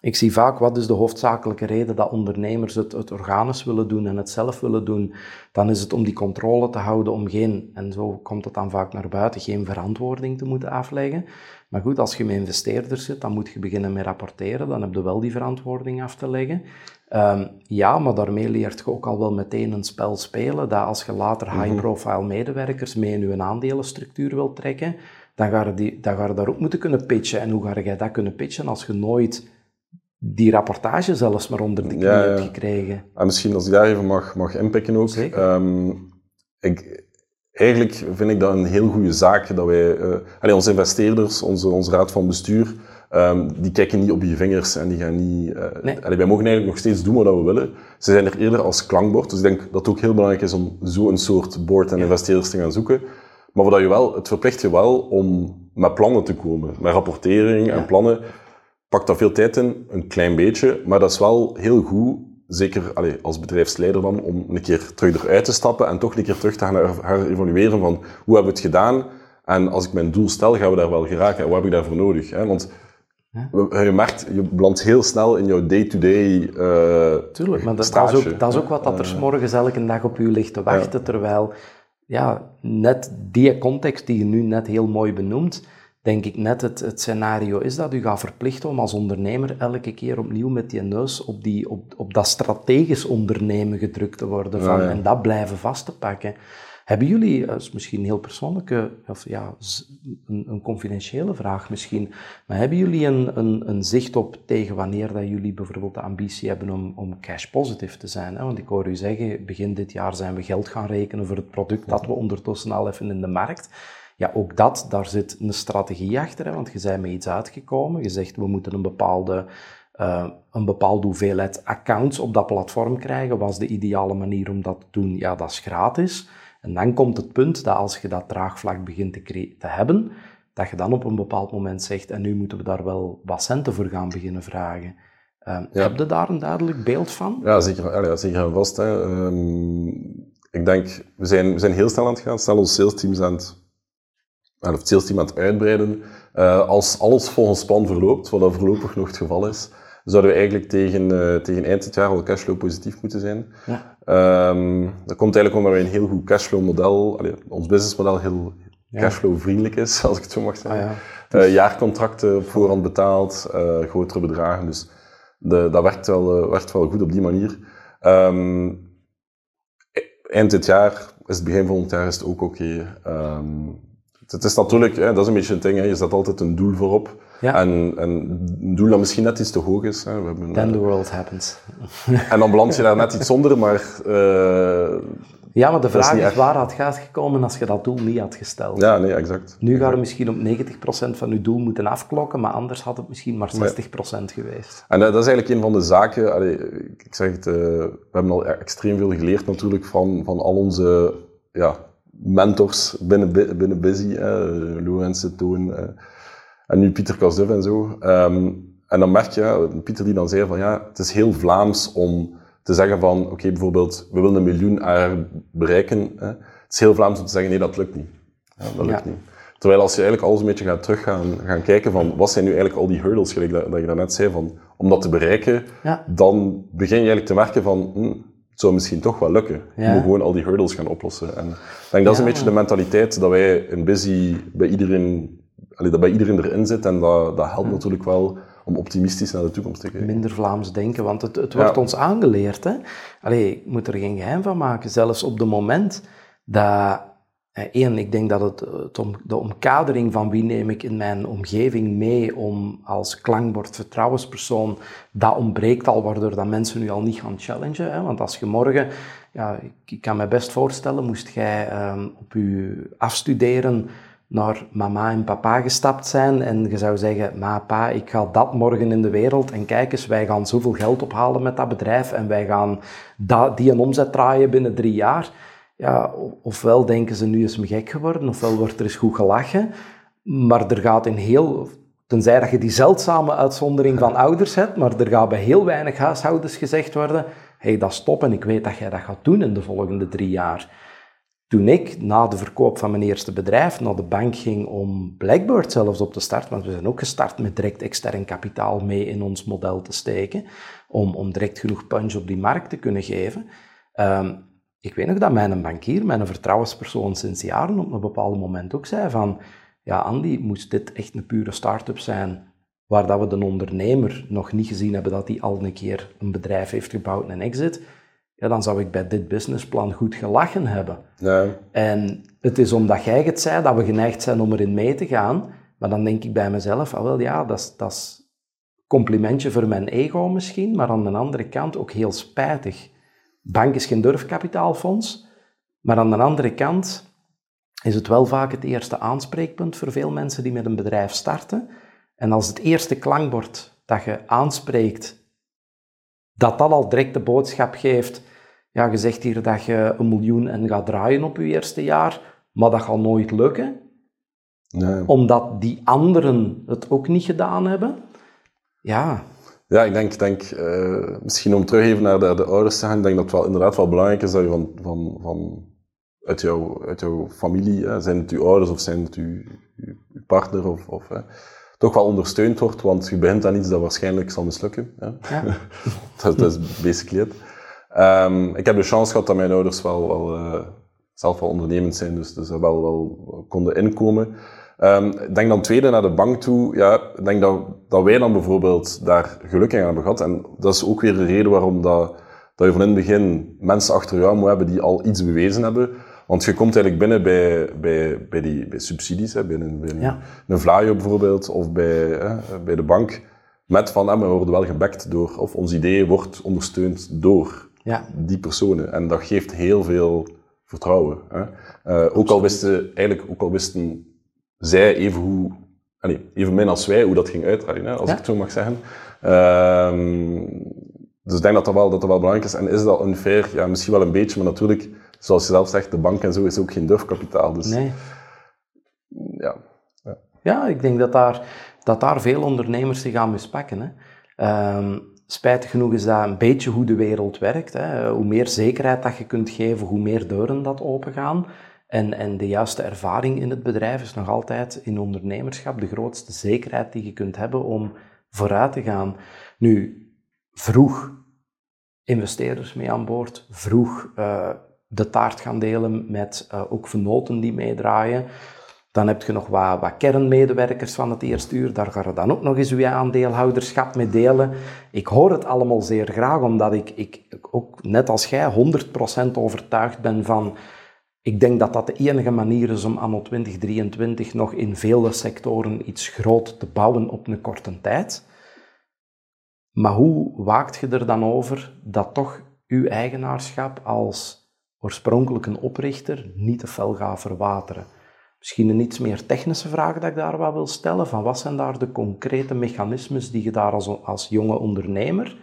Ik zie vaak wat is de hoofdzakelijke reden dat ondernemers het, het organisch willen doen en het zelf willen doen. Dan is het om die controle te houden, om geen, en zo komt het dan vaak naar buiten, geen verantwoording te moeten afleggen. Maar goed, als je met investeerders zit, dan moet je beginnen met rapporteren. Dan heb je wel die verantwoording af te leggen. Ehm, ja, maar daarmee leert je ook al wel meteen een spel spelen. Dat als je later mhm. high-profile medewerkers mee in je aandelenstructuur wilt trekken, dan ga, je die, dan ga je daar ook moeten kunnen pitchen. En hoe ga jij dat kunnen pitchen als je nooit die rapportage zelfs maar onder de knie hebt gekregen? En misschien als ik daar even mag, mag inpikken ook. Um, ik, eigenlijk vind ik dat een heel goede zaak dat wij, uh, onze investeerders, onze, onze raad van bestuur, um, die kijken niet op je vingers en die gaan niet... Uh, nee. wij mogen eigenlijk nog steeds doen wat we willen. Ze zijn er eerder als klankbord, dus ik denk dat het ook heel belangrijk is om zo'n soort board en investeerders te gaan zoeken. Maar wat je wel, het verplicht je wel om met plannen te komen, met rapportering en plannen. Pakt dat veel tijd in, een klein beetje, maar dat is wel heel goed zeker allez, als bedrijfsleider dan, om een keer terug eruit te stappen en toch een keer terug te gaan gaan evalueren van hoe hebben we het gedaan en als ik mijn doel stel, gaan we daar wel geraken en wat heb ik daarvoor nodig? Hè? Want je merkt, je belandt heel snel in jouw day-to-day -day, uh, Tuurlijk, maar dat, dat, is ook, dat is ook wat dat er uh, morgens elke dag op u ligt te wachten, terwijl ja, net die context die je nu net heel mooi benoemt, denk ik net het, het scenario is dat u gaat verplichten om als ondernemer elke keer opnieuw met die neus op, die, op, op dat strategisch ondernemen gedrukt te worden van, en dat blijven vast te pakken. Hebben jullie, dat is misschien een heel persoonlijke, of ja, een, een confidentiële vraag misschien, maar hebben jullie een, een, een, zicht op tegen wanneer dat jullie bijvoorbeeld de ambitie hebben om, om cash positive te zijn? Hè? Want ik hoor u zeggen, begin dit jaar zijn we geld gaan rekenen voor het product dat we ondertussen al even in de markt. Ja, ook dat, daar zit een strategie achter, hè? want je bent met iets uitgekomen. Je zegt, we moeten een bepaalde, uh, een bepaalde hoeveelheid accounts op dat platform krijgen. Was de ideale manier om dat te doen? Ja, dat is gratis. En dan komt het punt dat als je dat draagvlak begint te, te hebben, dat je dan op een bepaald moment zegt, en nu moeten we daar wel wat centen voor gaan beginnen vragen. Uh, Heb je daar een duidelijk beeld van? Ja, zeker, ja, zeker en vast. Hè. Um, ik denk, we zijn, we zijn heel snel aan het gaan. Stel ons salesteam aan het of het salesteam aan het uitbreiden. Uh, als alles volgens plan verloopt, wat dat voorlopig nog het geval is, zouden we eigenlijk tegen, uh, tegen eind dit jaar al cashflow positief moeten zijn. Ja. Um, dat komt eigenlijk omdat wij een heel goed cashflow model, allee, ons businessmodel heel cashflow vriendelijk is, als ik het zo mag zeggen. Ah, ja. uh, jaarcontracten op voorhand betaald, grotere bedragen, dus de, dat werkt wel, werkt wel goed op die manier. Um, eind dit jaar is het begin volgend jaar is het ook oké. Okay. Um, het is natuurlijk, hè, dat is een beetje een ding, hè, je zet altijd een doel voorop. Ja. En, en een doel dat misschien net iets te hoog is. Hè. We hebben, Then the world happens. en dan beland je daar net iets onder, maar... Uh, ja, maar de vraag is, is waar had gaat gekomen als je dat doel niet had gesteld. Ja, nee, exact. Nu ga je misschien op 90% van je doel moeten afklokken, maar anders had het misschien maar 60% geweest. En dat is eigenlijk een van de zaken, allee, ik zeg het, uh, we hebben al extreem veel geleerd natuurlijk van, van al onze ja, mentors binnen, binnen Busy, eh, Lorenz Toon eh, en nu Pieter Kasduv en zo. Um, en dan merk je, Pieter die dan zei van ja, het is heel Vlaams om te zeggen van oké, okay, bijvoorbeeld, we willen een miljoen jaar bereiken. Hè. Het is heel Vlaams om te zeggen nee, dat lukt niet. Ja, dat lukt niet. Terwijl als je eigenlijk alles een beetje gaat terug gaan, gaan kijken van wat zijn nu eigenlijk al die hurdles, gelijk dat, dat je daarnet zei, van, om dat te bereiken, ja. dan begin je eigenlijk te merken van hm, het zou misschien toch wel lukken. Ja. We gewoon al die hurdles gaan oplossen. En ik denk dat is een beetje de mentaliteit dat wij in Busy bij iedereen, allee, dat bij iedereen erin zit. En dat, dat helpt natuurlijk wel om optimistisch naar de toekomst te kijken. Minder Vlaams denken, want het, het wordt ons aangeleerd. Hè? Allee, ik moet er geen geheim van maken. Zelfs op het moment dat Eén, ik denk dat het, om, de omkadering van wie neem ik in mijn omgeving mee om als klankbord vertrouwenspersoon, dat ontbreekt al, waardoor dat mensen nu al niet gaan challengen. Hè? Want als je morgen, ja, ik, kan me best voorstellen, moest jij um, op je afstuderen naar mama en papa gestapt zijn en je zou zeggen, ma, pa, ik ga dat morgen in de wereld en kijk eens, wij gaan zoveel geld ophalen met dat bedrijf en wij gaan dat, die een omzet draaien binnen drie jaar ja, ofwel denken ze nu is me gek geworden, ofwel wordt er eens goed gelachen. Maar er gaat in heel, tenzij dat je die zeldzame uitzondering van ouders hebt, maar er gaat bij heel weinig huishoudens gezegd worden, hé, hey, dat stop en ik weet dat jij dat gaat doen in de volgende drie jaar. toen ik na de verkoop van mijn eerste bedrijf naar de bank ging om Blackbird zelfs op te starten, want we zijn ook gestart met direct extern kapitaal mee in ons model te steken, om, om direct genoeg punch op die markt te kunnen geven. Ehm, ik weet nog dat mijn bankier, mijn vertrouwenspersoon sinds jaren, op een bepaald moment ook zei van, ja Andy, moest dit echt een pure start-up zijn, waar dat we de ondernemer nog niet gezien hebben dat hij al een keer een bedrijf heeft gebouwd en een exit, ja, dan zou ik bij dit businessplan goed gelachen hebben. Ja. En het is omdat jij het zei dat we geneigd zijn om erin mee te gaan, maar dan denk ik bij mezelf, ah, wel ja, dat is, dat is complimentje voor mijn ego misschien, maar aan de andere kant ook heel spijtig. Bank is geen durfkapitaalfonds, maar aan de andere kant is het wel vaak het eerste aanspreekpunt voor veel mensen die met een bedrijf starten. En als het eerste klankbord dat je aanspreekt, dat dat al direct de boodschap geeft, ja, je zegt hier dat je een miljoen en gaat draaien op je eerste jaar, maar dat gaat nooit lukken. Nee. Omdat die anderen het ook niet gedaan hebben. Ja. Ja, ik denk, denk uh, misschien om terug even naar de, de ouders te gaan, ik denk dat het wel inderdaad wel belangrijk is dat je van, van, van uit, jouw, uit jouw familie, hè, zijn het uw ouders of zijn het uw, uw partner, of, of hè, toch wel ondersteund wordt, want je begint aan iets dat waarschijnlijk zal mislukken. Hè. Ja. dat, dat, is basically het. Um, ik heb de chance gehad dat mijn ouders wel, wel uh, zelf wel ondernemend zijn, dus, dus wel, wel konden inkomen. Um, ik denk dan tweede naar de bank toe. Ja, ik denk dat, dat wij dan bijvoorbeeld daar geluk in hebben gehad. En dat is ook weer de reden waarom dat, dat je van in het begin mensen achter jou moet hebben die al iets bewezen hebben. Want je komt eigenlijk binnen bij, bij, bij, die, bij subsidies, hè, bij, een, bij een, een Vlaio bijvoorbeeld, of bij, hè, bij de bank, met van, hè, we worden wel gebackt door, of ons idee wordt ondersteund door ja. die personen. En dat geeft heel veel vertrouwen. Hè. Uh, ook al wisten, eigenlijk, ook al wisten zij even hoe, allez, even min als wij, hoe dat ging uitdraaien, hè, als ik het zo mag zeggen. Uh, dus ik denk dat dat, wel, dat dat wel belangrijk is. En is dat unfair? Ja, misschien wel een beetje, maar natuurlijk, zoals je zelf zegt, de bank en zo is ook geen durfkapitaal. Dus, nee. Ja. ja. Ja, ik denk dat daar, dat daar veel ondernemers zich aan mispakken. Hè. Um, spijtig genoeg is dat een beetje hoe de wereld werkt. Hè. Hoe meer zekerheid dat je kunt geven, hoe meer deuren dat opengaan. En, en de juiste ervaring in het bedrijf is nog altijd in ondernemerschap de grootste zekerheid die je kunt hebben om vooruit te gaan. Nu, vroeg investeerders mee aan boord, vroeg uh, de taart gaan delen met uh, ook vernoten die meedraaien. Dan heb je nog wat, wat, kernmedewerkers van het eerste uur, daar ga je dan ook nog eens je aandeelhouderschap mee delen. Ik hoor het allemaal zeer graag, omdat ik, ik ook net als jij 100% overtuigd ben van ik denk dat dat de enige manier is om anno 2023 nog in vele sectoren iets groot te bouwen op een korte tijd. Maar hoe waakt je er dan over dat toch uw eigenaarschap als oorspronkelijke oprichter niet te fel gaat verwateren? Misschien een iets meer technische vraag dat ik daar wel wil stellen. Van wat zijn daar de concrete mechanismes die je daar als, als jonge ondernemer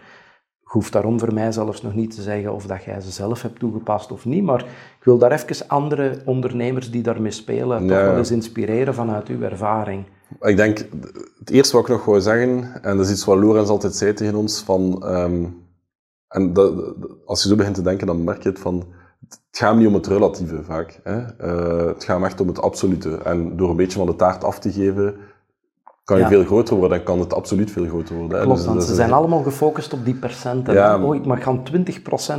hoeft daarom voor mij zelfs nog niet te zeggen of dat jij ze zelf hebt toegepast of niet, maar ik wil daar even andere ondernemers die daarmee spelen toch wel eens inspireren vanuit uw ervaring. Ik denk, het eerste wat ik nog wil zeggen, en dat is iets wat Lorenz altijd zei tegen ons, van, um, en dat, als je zo begint te denken, dan merk je het van, het gaat niet om het relatieve vaak. Hè? Uh, het gaat echt om het absolute. En door een beetje van de taart af te geven, kan je veel groter worden en kan het absoluut veel groter worden. Klopt, dus, want ze zijn allemaal gefocust op die procenten. Ja, oh, ik mag gaan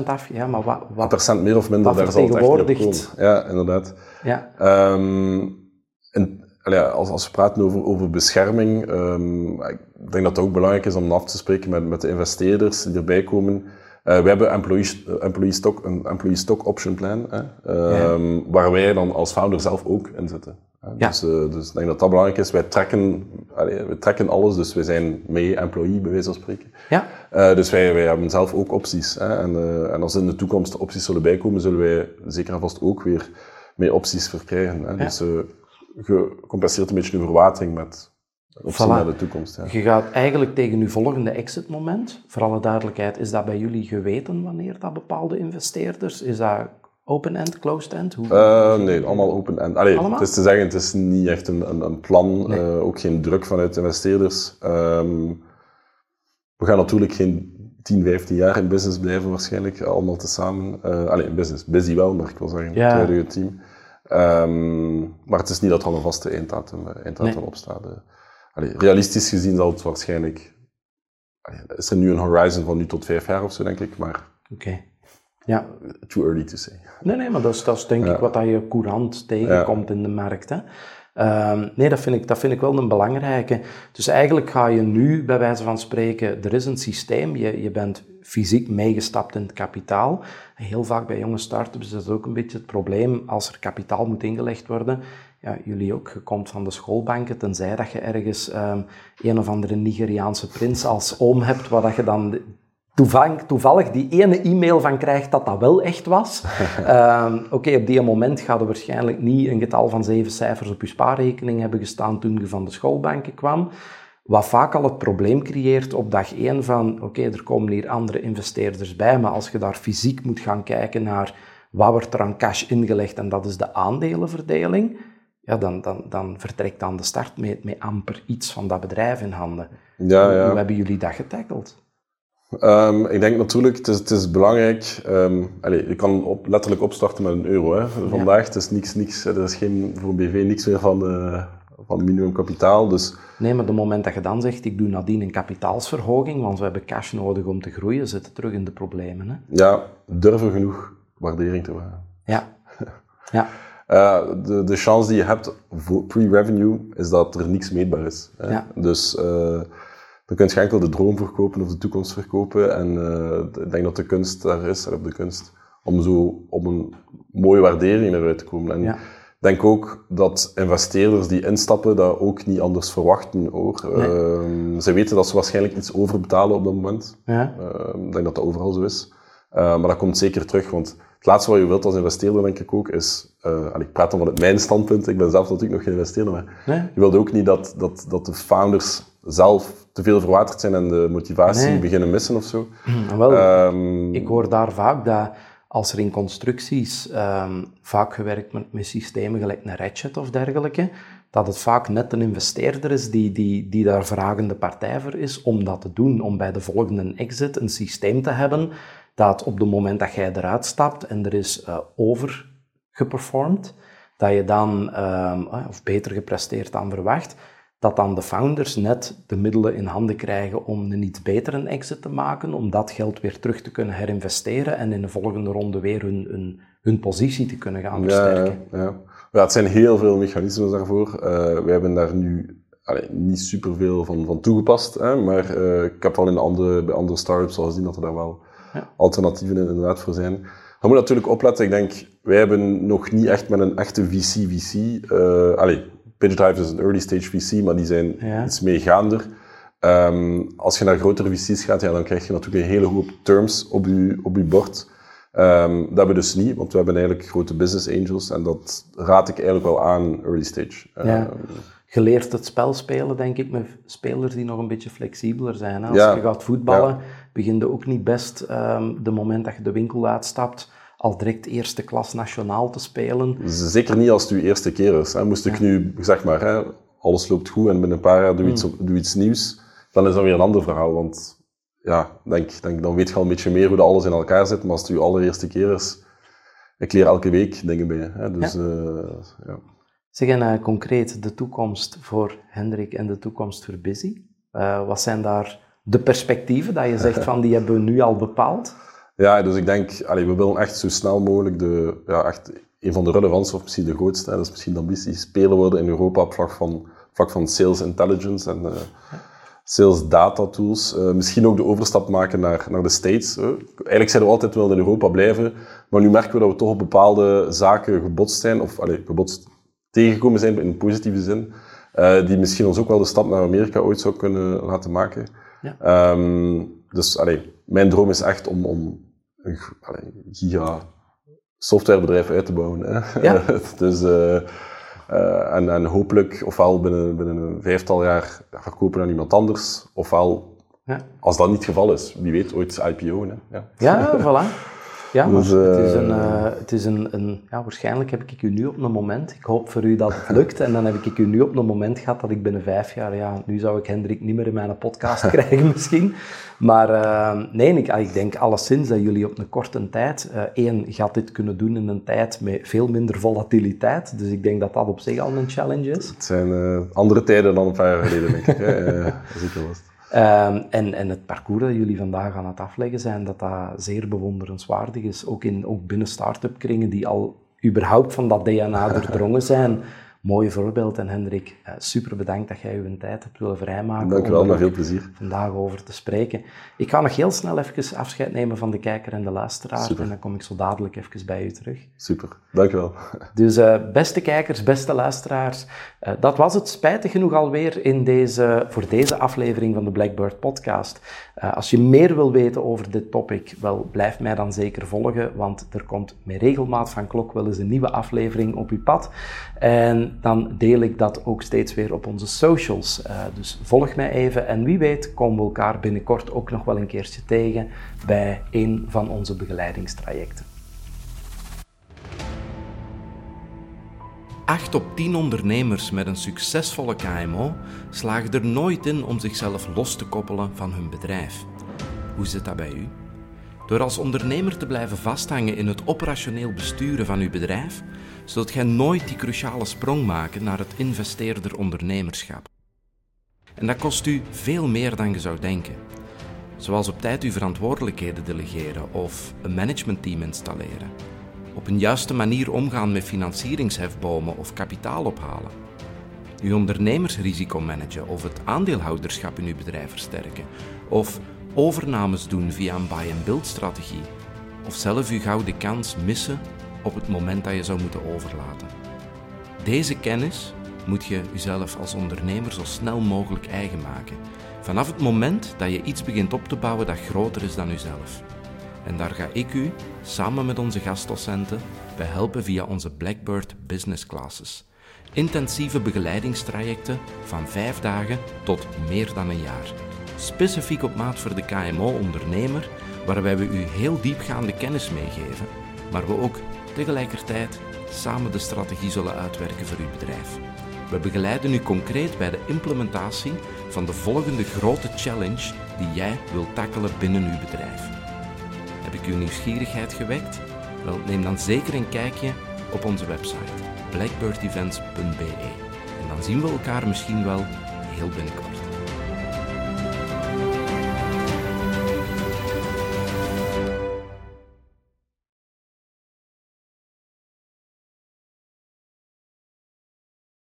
20% af. Ja, maar wat, wat, procent meer of minder, daar zal het echt niet Ja, inderdaad. Ja. Um, en, als, als we praten over, over bescherming, um, ik denk dat het ook belangrijk is om af te spreken met, met de investeerders die erbij komen. Uh, we hebben employee, employee stock, een employee stock option plan, hè, ja. waar wij dan als founder zelf ook in zitten. Ja. Dus, uh, dus ik denk dat dat belangrijk is. Wij trekken, allee, wij trekken alles, dus wij zijn mee employee, bij wijze van spreken. Ja. Uh, dus wij, wij hebben zelf ook opties. Hè. En, uh, en als in de toekomst opties zullen bijkomen, zullen wij zeker en vast ook weer mee opties verkrijgen. Hè. Ja. Dus je compenseert een beetje de verwatering met opties voilà. naar de toekomst. Ja. Je gaat eigenlijk tegen je volgende exit moment. Voor alle duidelijkheid, is dat bij jullie geweten wanneer dat bepaalde investeerders, is dat Open-end, closed-end? Hoe... Uh, nee, allemaal open-end. Allee, het is te zeggen, het is niet echt een, een, een plan, nee. uh, ook geen druk vanuit investeerders. Um, we gaan natuurlijk geen 10, 15 jaar in business blijven waarschijnlijk, allemaal tezamen. Uh, allee, in business, busy wel, maar ik wil zeggen, Ja. het huidige team. Ehm, maar het is niet dat er al een vaste einddatum, eh, einddatum Nee. op staat. Allee, realistisch gezien zal het waarschijnlijk... allee, is er nu een horizon van nu tot vijf jaar of zo, denk ik, maar Oké. Ja. too early to say. Nee, nee, maar dat is, dat is denk ik wat dat je courant tegenkomt in de markt. Hè. Ehm, nee, dat vind, ik, dat vind ik wel een belangrijke. Dus eigenlijk ga je nu, bij wijze van spreken, er is een systeem, je, je bent fysiek meegestapt in het kapitaal. Heel vaak bij jonge start-ups is dat ook een beetje het probleem, als er kapitaal moet ingelegd worden. Ja, jullie ook, je komt van de schoolbanken, tenzij dat je ergens ehm, een of andere Nigeriaanse prins als oom hebt, waar dat je dan toevallig, die ene e-mail van krijgt dat dat wel echt was. Ehm, Oké, op die moment gaat er waarschijnlijk niet een getal van zeven cijfers op je spaarrekening hebben gestaan toen je van de schoolbanken kwam. Wat vaak al het probleem creëert op dag één van, oké, er komen hier andere investeerders bij, maar als je daar fysiek moet gaan kijken naar wat wordt er aan cash ingelegd en dat is de aandelenverdeling, ja, dan, dan, dan vertrekt aan de start met, met amper iets van dat bedrijf in handen. Ja, Hoe ja. hebben jullie dat getackled? Ehm, ik denk natuurlijk, het is, het is belangrijk. ehm allez, je kan op, letterlijk opstarten met een euro. Hè. Vandaag het is niks, niks, er is geen, voor een BV niks meer van, de, van minimumkapitaal. Dus Nee, maar op het moment dat je dan zegt, ik doe nadien een kapitaalsverhoging, want we hebben cash nodig om te groeien, zitten terug in de problemen. Hè? ja, durven genoeg waardering te vragen. Ja. Ja. Eh, de, de chance die je hebt voor pre-revenue is dat er niks meetbaar is. Hè. Ja. Dus eh, dan kun je enkel de droom verkopen of de toekomst verkopen. En eh, ik denk dat de kunst daar is, op de kunst, om zo op een mooie waardering eruit te komen. En Ja. ik denk ook dat investeerders die instappen dat ook niet anders verwachten. Hoor. Nee. Ehm, ze weten dat ze waarschijnlijk iets overbetalen op dat moment. Ja. Uh, ik denk dat dat overal zo is. Maar dat komt zeker terug, want het laatste wat je wilt als investeerder, denk ik ook, is... Uh, ik praat dan vanuit mijn standpunt, ik ben zelf natuurlijk nog geen investeerder, maar Nee. je wilt ook niet dat, dat, dat de founders zelf te veel verwaterd zijn en de motivatie Nee. beginnen missen of zo. En wel, Ehm, ik hoor daar vaak dat als er in constructies ehm, vaak gewerkt wordt met systemen gelijk een Ratchet of dergelijke, dat het vaak net een investeerder is die, die, die daar vragende partij voor is om dat te doen, om bij de volgende exit een systeem te hebben dat op het moment dat jij eruit stapt en er is overgeperformed, dat je dan, ehm, eh, of beter gepresteerd dan verwacht, dat dan de founders net de middelen in handen krijgen om een iets betere exit te maken, om dat geld weer terug te kunnen herinvesteren en in de volgende ronde weer hun, hun, hun positie te kunnen gaan versterken. ja, ja. ja, het zijn heel veel mechanismes daarvoor. Uh, wij hebben daar nu allee, niet superveel van, van toegepast, hè, maar uh, ik heb al in andere, bij andere startups al gezien dat er daar wel Ja. alternatieven inderdaad voor zijn. Je moet natuurlijk opletten, ik denk, wij hebben nog niet echt met een echte VC-VC, uh, allee, PitchDrive is een early stage VC, maar die zijn Ja. iets meegaander. Um, als je naar grotere VC's gaat, ja, dan krijg je natuurlijk een hele hoop terms op je, op je bord. Um, dat hebben we dus niet, want we hebben eigenlijk grote business angels en dat raad ik eigenlijk wel aan early stage. Ja. Um, Je leert het spel spelen, denk ik, met spelers die nog een beetje flexibeler zijn. Hè? Als Ja. je gaat voetballen, Ja. begin je ook niet best, ehm de moment dat je de winkel uitstapt, al direct eerste klas nationaal te spelen. Zeker niet als het uw eerste keer is. Hè. Moest ik nu, zeg maar, hè, alles loopt goed en binnen een paar jaar doe iets, op- doe iets nieuws, dan is dat weer een ander verhaal. Want ja, denk, denk, dan weet je al een beetje meer hoe dat alles in elkaar zit. Maar als het uw allereerste keer is, ik leer elke week dingen bij. Hè. Dus, ja. ja. Zeg en uh, concreet de toekomst voor Hendrik en de toekomst voor Busy. Uh, wat zijn daar de perspectieven dat je zegt van die hebben we nu al bepaald? Ja, dus ik denk, we willen echt zo snel mogelijk de, ja, echt een van de relevantste, of misschien de grootste, dat is misschien de ambitie, speler worden in Europa op vlak van, vlak van sales intelligence en uh, sales data tools. Uh, misschien ook de overstap maken naar, naar de States. Eigenlijk zijn we altijd wel in Europa blijven, maar nu merken we dat we toch op bepaalde zaken gebotst zijn, of allee, gebotst tegengekomen zijn in positieve zin, uh, die misschien ons ook wel de stap naar Amerika ooit zou kunnen laten maken. Ja. Um, dus allee, mijn droom is echt om, om een giga softwarebedrijf uit te bouwen. Hè? Ja. dus, uh, uh, en, en hopelijk, ofwel binnen, binnen een vijftal jaar verkopen aan iemand anders, ofwel, ja. als dat niet het geval is, wie weet, ooit IPO. Hè? Ja, ja voilà. Ja, dus, het is, een, uh, het is een, een, ja, waarschijnlijk heb ik u nu op een moment, ik hoop voor u dat het lukt, en dan heb ik u nu op een moment gehad dat ik binnen vijf jaar, ja, nu zou ik Hendrik niet meer in mijn podcast krijgen misschien, maar uh, nee, ik, ik denk alleszins dat jullie op een korte tijd, één, gaat dit kunnen doen in een tijd met veel minder volatiliteit, dus ik denk dat dat op zich al een challenge is. Het zijn andere tijden dan een paar jaar geleden, denk ik. Zeker was Ehm, en, en het parcours dat jullie vandaag aan het afleggen zijn, dat dat zeer bewonderenswaardig is. Ook, in, ook binnen start-up kringen die al überhaupt van dat DNA doordrongen zijn. Mooi voorbeeld. En Hendrik, eh, super bedankt dat jij uw tijd hebt willen vrijmaken. Dank je wel, met veel plezier. Vandaag over te spreken. Ik ga nog heel snel even afscheid nemen van de kijker en de luisteraar. Super. En dan kom ik zo dadelijk even bij u terug. Super, dank je wel. Dus uh, beste kijkers, beste luisteraars, uh, dat was het spijtig genoeg alweer in deze, voor deze aflevering van de Blackbird podcast. Uh, als je meer wil weten over dit topic, wel, blijf mij dan zeker volgen, want er komt met regelmaat van klok wel eens een nieuwe aflevering op uw pad. En dan deel ik dat ook steeds weer op onze socials. Uh, dus volg mij even en wie weet komen we elkaar binnenkort ook nog wel een keertje tegen bij een van onze begeleidingstrajecten. 8 op 10 ondernemers met een succesvolle KMO slagen er nooit in om zichzelf los te koppelen van hun bedrijf. Hoe zit dat bij u? Door als ondernemer te blijven vasthangen in het operationeel besturen van uw bedrijf, zult gij nooit die cruciale sprong maken naar het investeerder ondernemerschap. En dat kost u veel meer dan je zou denken. Zoals op tijd uw verantwoordelijkheden delegeren of een managementteam installeren. Op een juiste manier omgaan met financieringshefbomen of kapitaal ophalen. Uw ondernemersrisico managen of het aandeelhouderschap in uw bedrijf versterken. Of overnames doen via een buy-and-build strategie. Of zelf uw gouden kans missen op het moment dat je zou moeten overlaten. Deze kennis moet je jezelf als ondernemer zo snel mogelijk eigen maken. Vanaf het moment dat je iets begint op te bouwen dat groter is dan jezelf. En daar ga ik u, samen met onze gastdocenten, bij helpen via onze Blackbird Business Classes. Intensieve begeleidingstrajecten van vijf dagen tot meer dan een jaar. Specifiek op maat voor de KMO-ondernemer, waarbij we u heel diepgaande kennis meegeven, maar we ook tegelijkertijd samen de strategie zullen uitwerken voor uw bedrijf. We begeleiden u concreet bij de implementatie van de volgende grote challenge die jij wilt tackelen binnen uw bedrijf. Heb ik uw nieuwsgierigheid gewekt? Wel, neem dan zeker een kijkje op onze website blackbirdevents.be en dan zien we elkaar misschien wel heel binnenkort.